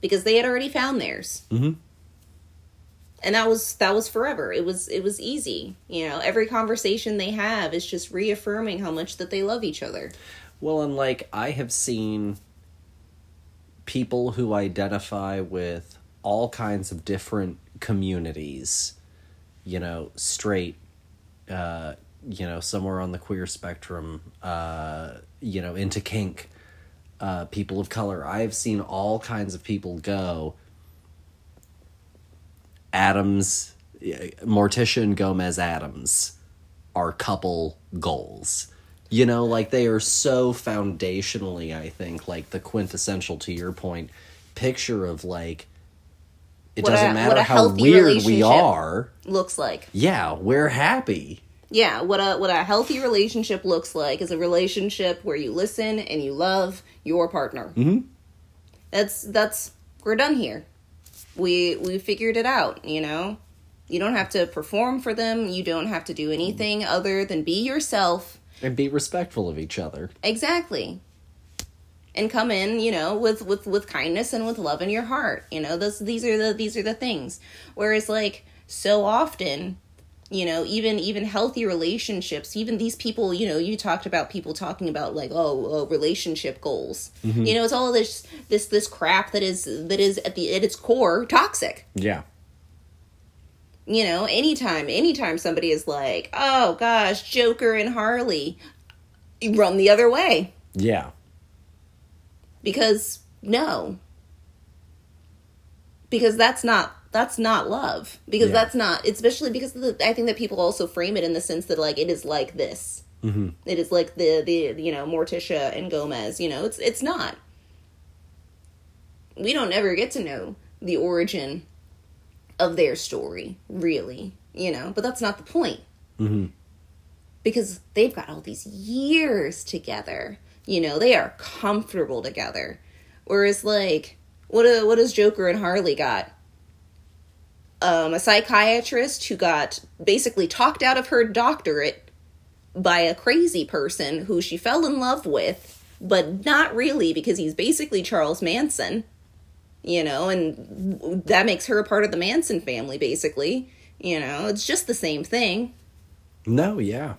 B: because they had already found theirs
A: Mhm.
B: and that was that was forever it was it was easy you know every conversation they have is just reaffirming how much that they love each other
A: Well, and like I have seen people who identify with all kinds of different communities, you know, straight, uh, you know, somewhere on the queer spectrum, uh, you know, into kink, uh, people of color. I've seen all kinds of people go. Addams, Morticia and Gomez Addams are couple goals. You know, like they are so foundationally, I think, like the quintessential to your point, picture of like it
B: What
A: doesn't
B: what
A: matter how weird we are.
B: looks like
A: Yeah, we're happy.
B: yeah what a what a healthy relationship looks like is a relationship where you listen and you love your partner
A: Mm-hmm.
B: that's that's we're done here we we figured it out you know you don't have to perform for them you don't have to do anything other than be yourself
A: And be respectful of each other.
B: exactly. And come in you know with with with kindness and with love in your heart you know those these are the these are the things. Whereas like so often you know even even healthy relationships even these people you know you talked about people talking about like oh, oh relationship goals. Mm-hmm. You know it's all this this this crap that is that is at the at its core toxic.
A: Yeah.
B: You know anytime anytime somebody is like oh gosh joker and harley run the other way
A: Yeah.
B: because no because that's not that's not love because
A: Yeah.
B: that's not especially because the, i think that people also frame it in the sense that like it is like this
A: Mm-hmm.
B: it is like the the you know morticia and gomez you know it's it's not we don't ever get to know the origin of their story really you know but that's not the point
A: Mm-hmm.
B: because they've got all these years together. You know, they are comfortable together. Whereas, like, what do, what does Joker and Harley got? Um, a psychiatrist who got basically talked out of her doctorate by a crazy person who she fell in love with, but not really because he's basically Charles Manson. You know, and that makes her a part of the Manson family, basically. You know, it's just the same thing.
A: No, yeah.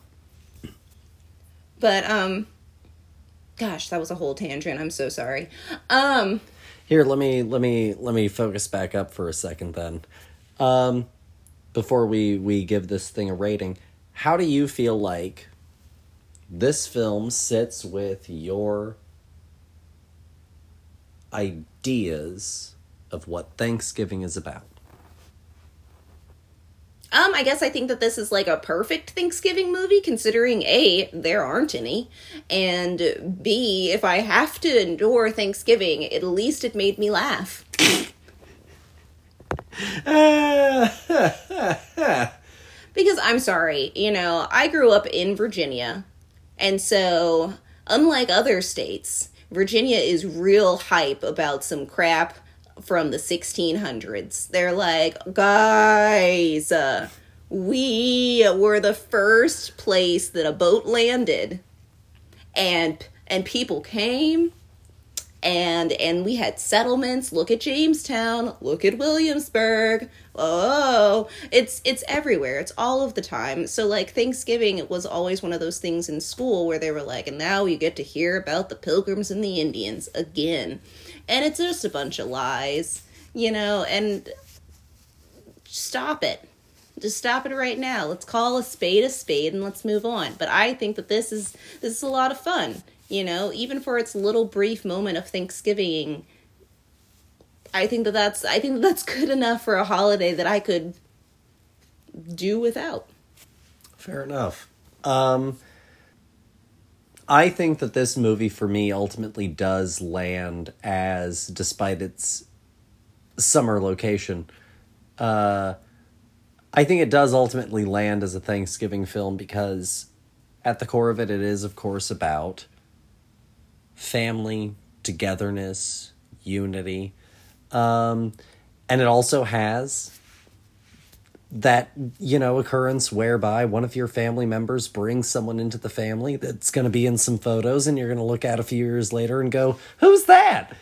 B: But um gosh, that was a whole tangent. I'm so sorry. Um
A: Here, let me let me let me focus back up for a second then. Um before we we give this thing a rating, how do you feel like this film sits with your ideas of what Thanksgiving is about?
B: um I guess I think that this is like a perfect Thanksgiving movie considering A, there aren't any, and B, if I have to endure Thanksgiving, at least it made me laugh. [LAUGHS] Because I'm sorry, you know, I grew up in Virginia. And so, unlike other states, Virginia is real hype about some crap from the 1600s. They're like, guys, uh, we were the first place that a boat landed and and people came and and we had settlements. Look at jamestown. Look at williamsburg. Oh it's it's everywhere. It's all of the time. So like thanksgiving it was always one of those things in school where they were like and now you get to hear about the pilgrims and the indians again. And it's just a bunch of lies you know and stop it. Just stop it right now. Let's call a spade a spade and let's move on. But i think that this is this is a lot of fun you know even for its little brief moment of thanksgiving i think that that's i think that that's [LAUGHS] good enough for a holiday that i could do without
A: Fair enough. Um I think that this movie for me ultimately does land as, despite its summer location, uh, I think it does ultimately land as a Thanksgiving film because at the core of it, it is, of course, about family, togetherness, unity. Um, and it also has that you know occurrence whereby one of your family members brings someone into the family that's going to be in some photos and you're going to look at a few years later and go who's that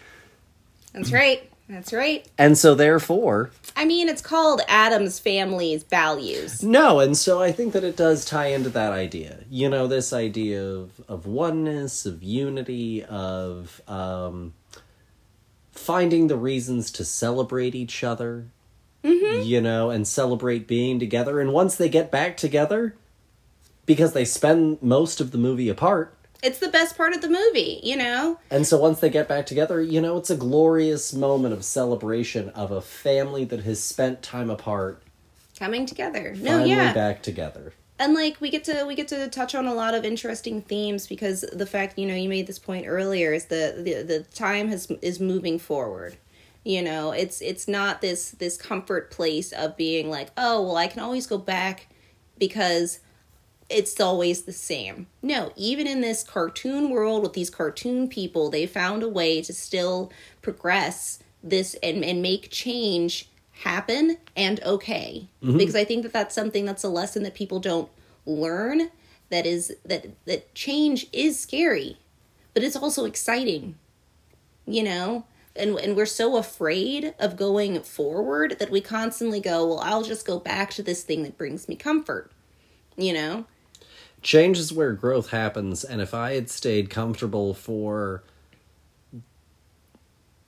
B: That's right. That's right.
A: and so therefore
B: I mean, it's called Addams Family's Values.
A: no and so i think that it does tie into that idea you know this idea of of oneness of unity of um finding the reasons to celebrate each other you know and celebrate being together and once they get back together because they spend most of the movie apart
B: It's the best part of the movie, you know?
A: And so once they get back together, you know, it's a glorious moment of celebration of a family that has spent time apart
B: Coming together. No, yeah.
A: back together.
B: and like we get to we get to touch on a lot of interesting themes because the fact you know you made this point earlier is the the, the time has is moving forward you know it's it's not this this comfort place of being like oh well i can always go back because it's always the same. No even in this cartoon world with these cartoon people they found a way to still progress this and, and make change happen and okay. Mm-hmm. Because i think that that's something that's a lesson that people don't learn that is that that change is scary but it's also exciting you know? And and we're so afraid of going forward that we constantly go well i'll just go back to this thing that brings me comfort you know
A: Change is where growth happens, and if I had stayed comfortable for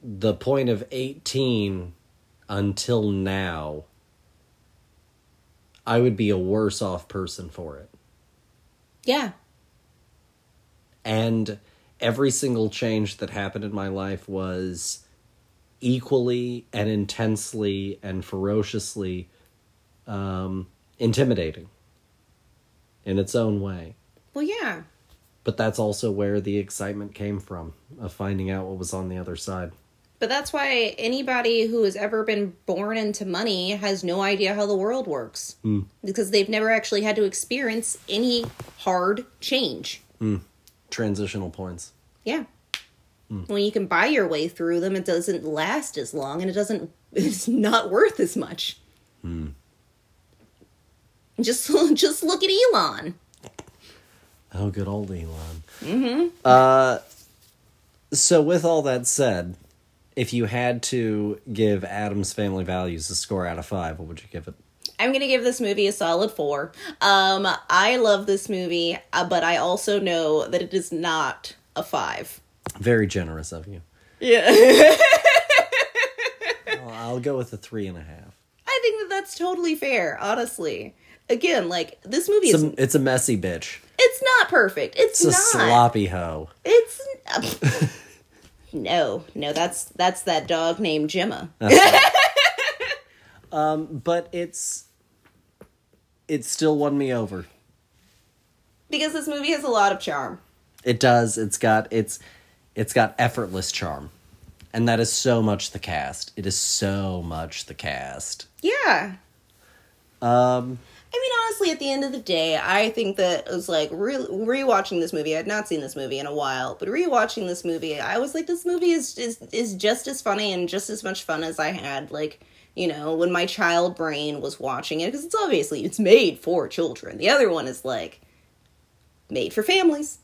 A: the point of 18 until now, I would be a worse off person for it.
B: yeah
A: and every single change that happened in my life was equally and intensely and ferociously um, intimidating in its own way.
B: well yeah
A: But that's also where the excitement came from of finding out what was on the other side.
B: but that's why anybody who has ever been born into money has no idea how the world works hmm. because they've never actually had to experience any hard change hmm.
A: Transitional points.
B: Yeah. Hmm. When you can buy your way through them, it doesn't last as long and it doesn't [LAUGHS] it's not worth as much. Just [LAUGHS] just look at Elon.
A: Oh, good old Elon. Mm-hmm. Uh, so, with all that said, if you had to give Addams Family Values a score out of five, what would you give it?
B: I'm going to give this movie a solid 4. Um I love this movie, uh, but I also know that it is not a 5.
A: Very generous of you.
B: Yeah.
A: I'll, I'll go with a three and a half.
B: I think that that's totally fair, honestly. Again, like this movie
A: It's
B: is
A: a, it's a messy bitch.
B: it's not perfect. It's,
A: It's a sloppy hoe.
B: It's [LAUGHS] no, no. That's that's that dog named Gemma. [LAUGHS]
A: Um, But it's it still won me over.
B: because this movie has a lot of charm.
A: It does. It's got it's it's got effortless charm. And that is so much the cast. It is so much the cast.
B: Yeah.
A: Um
B: I mean, honestly, at the end of the day, I think that it was like re- rewatching this movie. I had not seen this movie in a while, but rewatching this movie, I was like, this movie is is is just as funny and just as much fun as I had like you know when my child brain was watching it because it's obviously it's made for children. The other one is like made for families.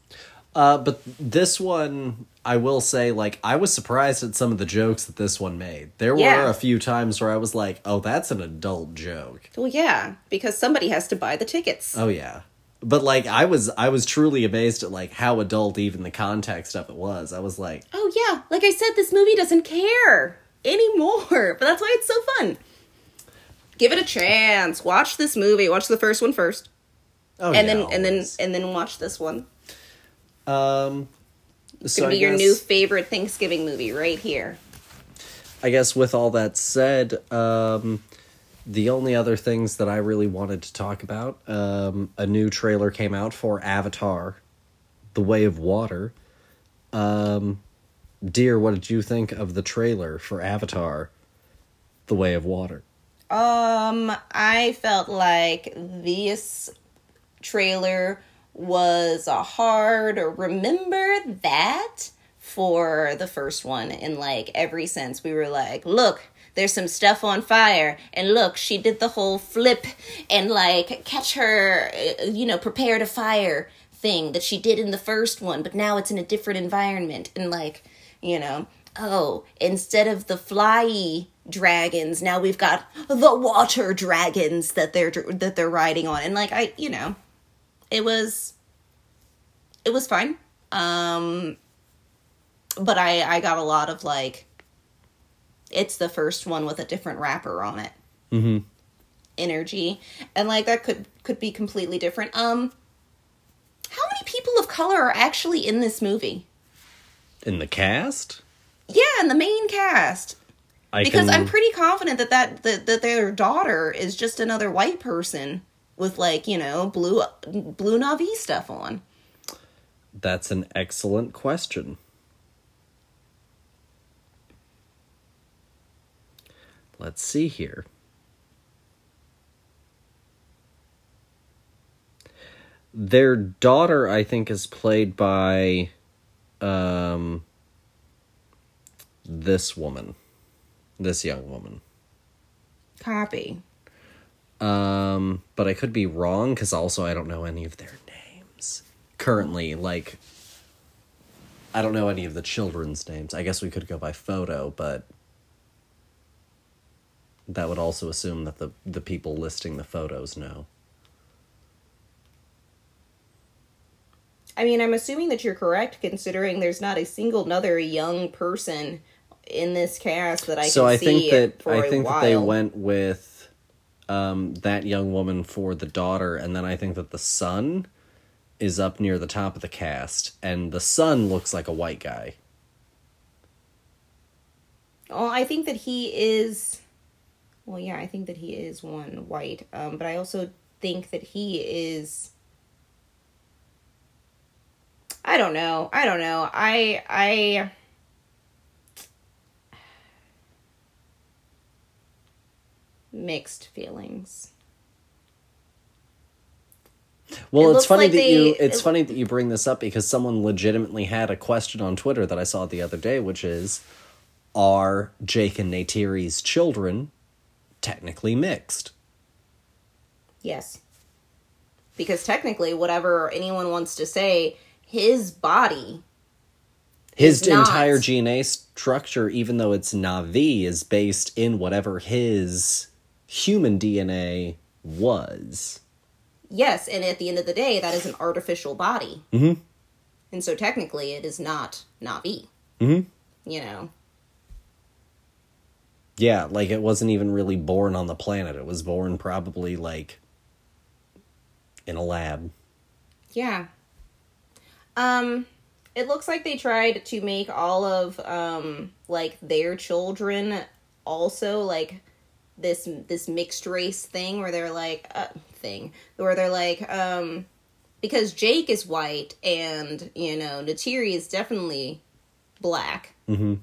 A: Uh, but this one, I will say, like, I was surprised at some of the jokes that this one made. There
B: Yeah.
A: were a few times where I was like, oh, that's an adult joke.
B: Well, yeah, because somebody has to buy the tickets.
A: Oh, yeah. But, like, I was, I was truly amazed at, like, how adult even the context of it was. I was like,
B: Oh yeah, like I said, this movie doesn't care anymore. [LAUGHS] But that's why it's so fun. Give it a chance. Watch this movie. Watch the first one first,
A: oh,
B: and
A: yeah,
B: then and then and then watch this one.
A: Um,
B: It's
A: so
B: gonna
A: I
B: be your
A: guess,
B: new favorite Thanksgiving movie right here.
A: I guess with all that said, um, the only other things that I really wanted to talk about, um, a new trailer came out for Avatar, The Way of Water. Um, dear, what did you think of the trailer for Avatar, The Way of Water?
B: Um, I felt like this trailer was a hard remember that for the first one. In like every sense. We were like, look, there's some stuff on fire. And look she did the whole flip and like catch her uh, you know prepare to fire thing that she did in the first one. But now it's in a different environment. And like you know oh instead of the flyy dragons now we've got the water dragons that they're that they're riding on. And like i you know it was it was fine. Um but i i got a lot of like it's the first one with a different wrapper on it.
A: Mm-hmm.
B: energy. And like that could could be completely different. Um how many people of color are actually in this movie?
A: In the cast?
B: yeah in the main cast.
A: I
B: because
A: can,
B: i'm pretty confident that, that that that their daughter is just another white person with like you know blue blue Na'vi stuff on
A: That's an excellent question. Let's see here. Their daughter, I think, is played by um this woman. This young woman.
B: copy
A: Um, but I could be wrong because also I don't know any of their names currently. Like, I don't know any of the children's names. I guess we could go by photo, but that would also assume that the the people listing the photos know.
B: I mean, I'm assuming that you're correct, considering there's not a single another young person in this cast that I
A: so
B: can
A: I
B: see
A: think that I think that they went with um, that young woman for the daughter, and then I think that the son is up near the top of the cast, and the son looks like a white guy.
B: Well, I think that he is. Well, yeah, I think that he is one white. Um, but I also think that he is. I don't know. I don't know. I I. Mixed feelings.
A: Well,
B: It
A: it's funny
B: like
A: that
B: they-
A: you it's
B: it-
A: funny that you bring this up because someone legitimately had a question on Twitter that I saw the other day, which is are Jake and Neytiri's children technically mixed?
B: Yes. Because technically, whatever anyone wants to say, his body.
A: His
B: Is not.
A: entire DNA structure, even though it's Na'vi, is based in whatever his human DNA was.
B: Yes, and at the end of the day, that is an artificial body.
A: Mm-hmm.
B: And so technically, it is not Na'vi.
A: Mm-hmm.
B: You know?
A: Yeah, like it wasn't even really born on the planet. It was born probably like in a lab.
B: Yeah. Um, it looks like they tried to make all of um like their children also like this this mixed race thing where they're like uh, thing where they're like um because Jake is white and you know Neytiri is definitely black.
A: Mm-hmm.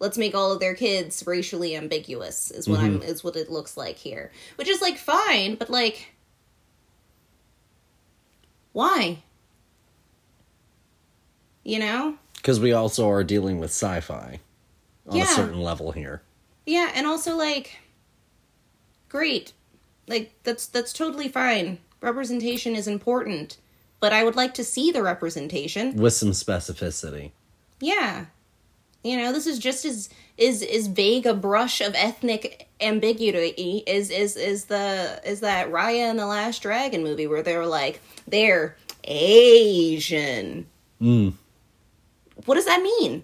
B: Let's make all of their kids racially ambiguous is what I'm is what it looks like here. Which is like fine, but like why? You know?
A: Because we also are dealing with sci fi on
B: Yeah.
A: a certain level here.
B: Yeah, and also like great. Like that's that's totally fine. Representation is important, but I would like to see the representation.
A: With some specificity.
B: Yeah. You know, this is just as is is vague a brush of ethnic ambiguity is is is the is that Raya and the Last Dragon movie where they were like they're Asian.
A: Mm.
B: What does that mean?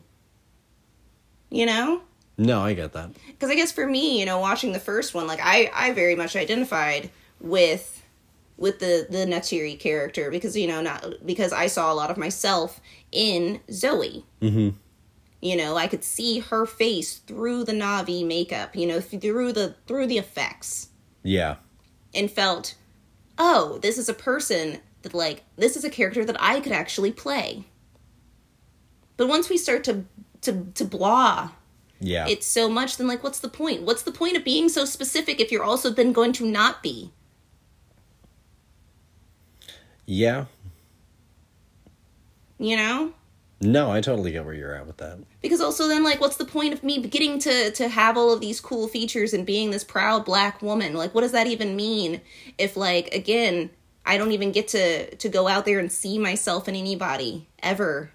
B: You know?
A: No, I get that.
B: because I guess for me, you know, watching the first one, like I, I very much identified with with the the Neytiri character because you know not because I saw a lot of myself in Zoe.
A: Mm-hmm.
B: You know, I could see her face through the Na'vi makeup. You know, through the through the effects,
A: Yeah.
B: and felt, oh, this is a person that like this is a character that I could actually play. But once we start to to to blah
A: Yeah.
B: it's so much then like what's the point? What's the point of being so specific if you're also then going to not be?
A: yeah.
B: You know?
A: No, I totally get where you're at with that.
B: Because also then like what's the point of me getting to to have all of these cool features and being this proud black woman? Like what does that even mean if like again, I don't even get to to go out there and see myself in anybody ever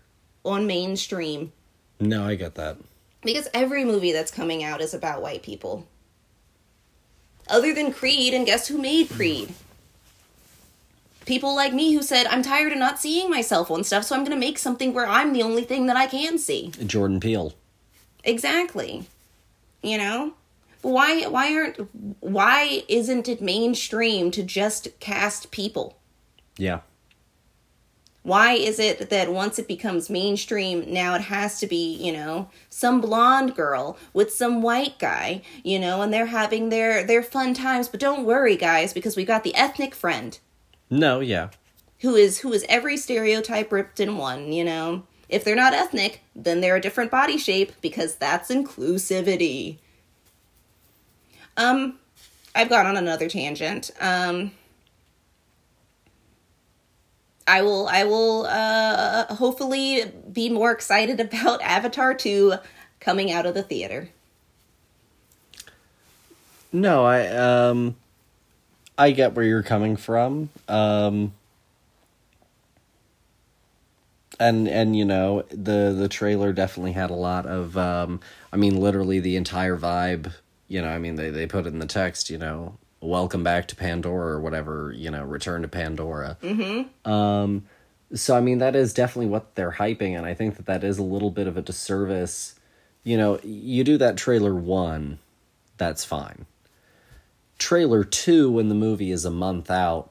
B: on mainstream
A: No, I get that.
B: Because every movie that's coming out is about white people. Other than Creed and guess who made Creed? People like me who said I'm tired of not seeing myself on stuff, so I'm going to make something where I'm the only thing that I can see.
A: Jordan Peele.
B: Exactly. You know? But why why aren't why isn't it mainstream to just cast people?
A: Yeah.
B: Why is it that once it becomes mainstream, now it has to be, you know, some blonde girl with some white guy, you know, and they're having their their fun times, but don't worry guys because we got the ethnic friend
A: No, yeah.
B: who is who is every stereotype ripped in one, you know. If they're not ethnic, then they're a different body shape because that's inclusivity. Um I've gone on another tangent. Um I will I will uh hopefully be more excited [LAUGHS] about Avatar 2 coming out of the theater.
A: No, I um I get where you're coming from. Um and and you know, the the trailer definitely had a lot of um I mean literally the entire vibe, you know, I mean they they put in the text, you know, welcome back to Pandora or whatever, you know, return to Pandora. Mm-hmm. Um so I mean that is definitely what they're hyping and I think that that is a little bit of a disservice. You know, you do that trailer 1, that's fine trailer two when the movie is a month out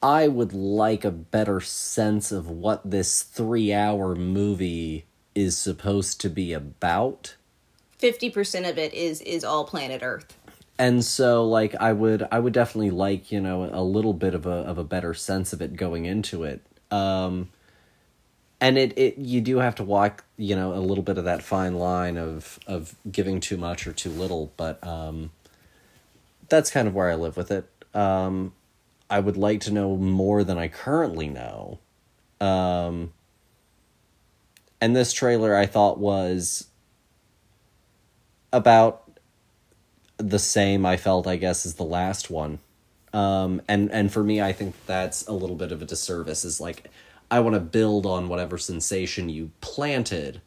A: i would like a better sense of what this three hour movie is supposed to be about
B: 50% of it is is all planet Earth.
A: And so like i would i would definitely like you know a little bit of a of a better sense of it going into it. Um and it, it you do have to walk you know a little bit of that fine line of of giving too much or too little but um that's kind of where i live with it. Um i would like to know more than i currently know. Um and this trailer i thought was about the same I felt I guess as the last one. Um and and for me I think that's a little bit of a disservice is like I want to build on whatever sensation you planted.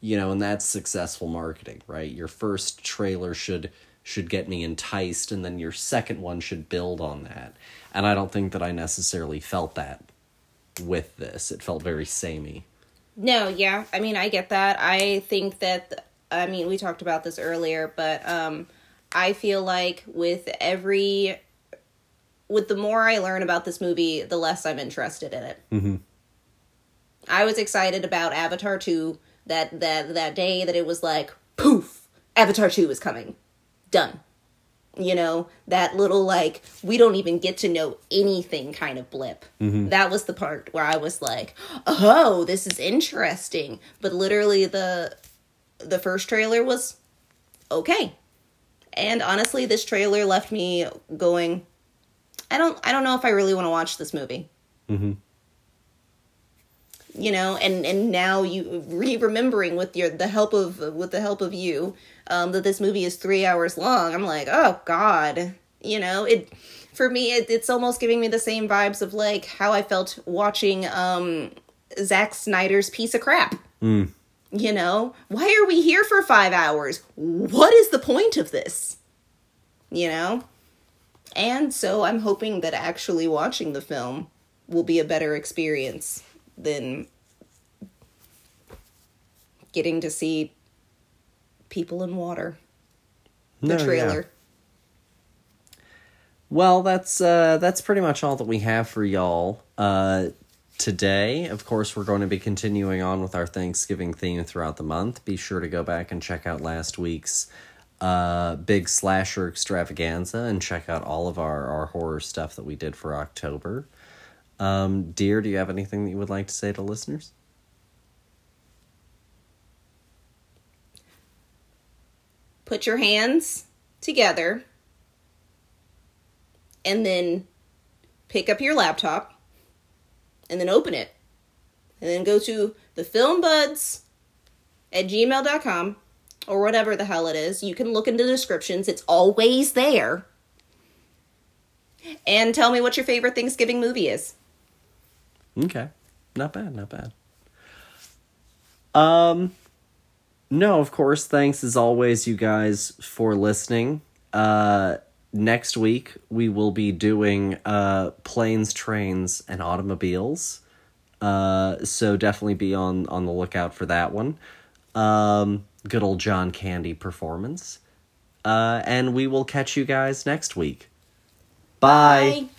A: You know, and that's successful marketing, right? Your first trailer should should get me enticed and then your second one should build on that. And I don't think that I necessarily felt that with this. It felt very samey.
B: No, yeah. I mean, I get that. I think that I mean, we talked about this earlier, but um I feel like with every with the more I learn about this movie, the less I'm interested in it.
A: Mhm.
B: I was excited about Avatar 2 that that that day that it was like poof, Avatar 2 is coming. Done. You know, that little like we don't even get to know anything kind of blip. That was the part where I was like, "Oh, this is interesting." But literally the the first trailer was okay. And honestly, this trailer left me going, I don't I don't know if I really want to watch this movie.
A: Mm-hmm.
B: You know, and and now you re remembering with your the help of with the help of you um, that this movie is three hours long. I'm like, oh god, you know it. For me, it, it's almost giving me the same vibes of like how I felt watching um, Zack Snyder's piece of crap.
A: Mm.
B: You know, why are we here for five hours? What is the point of this? You know? And so I'm hoping that actually watching the film will be a better experience than getting to see people in water. The
A: No, yeah.
B: trailer.
A: Well, that's uh, that's pretty much all that we have for y'all uh, today. Of course, we're going to be continuing on with our Thanksgiving theme throughout the month. Be sure to go back and check out last week's uh, big slasher extravaganza and check out all of our, our horror stuff that we did for October. Um, dear, do you have anything that you would like to say to listeners?
B: Put your hands together and then pick up your laptop and then open it. And then go to the filmbuds at gmail.com or whatever the hell it is. You can look into the descriptions, it's always there. And tell me what your favorite Thanksgiving movie is.
A: Okay. Not bad, not bad. Um no, of course, thanks as always you guys for listening. Uh next week we will be doing uh planes, trains and automobiles. Uh so definitely be on on the lookout for that one. Um good old John Candy performance. Uh and we will catch you guys next week. Bye.
B: Bye.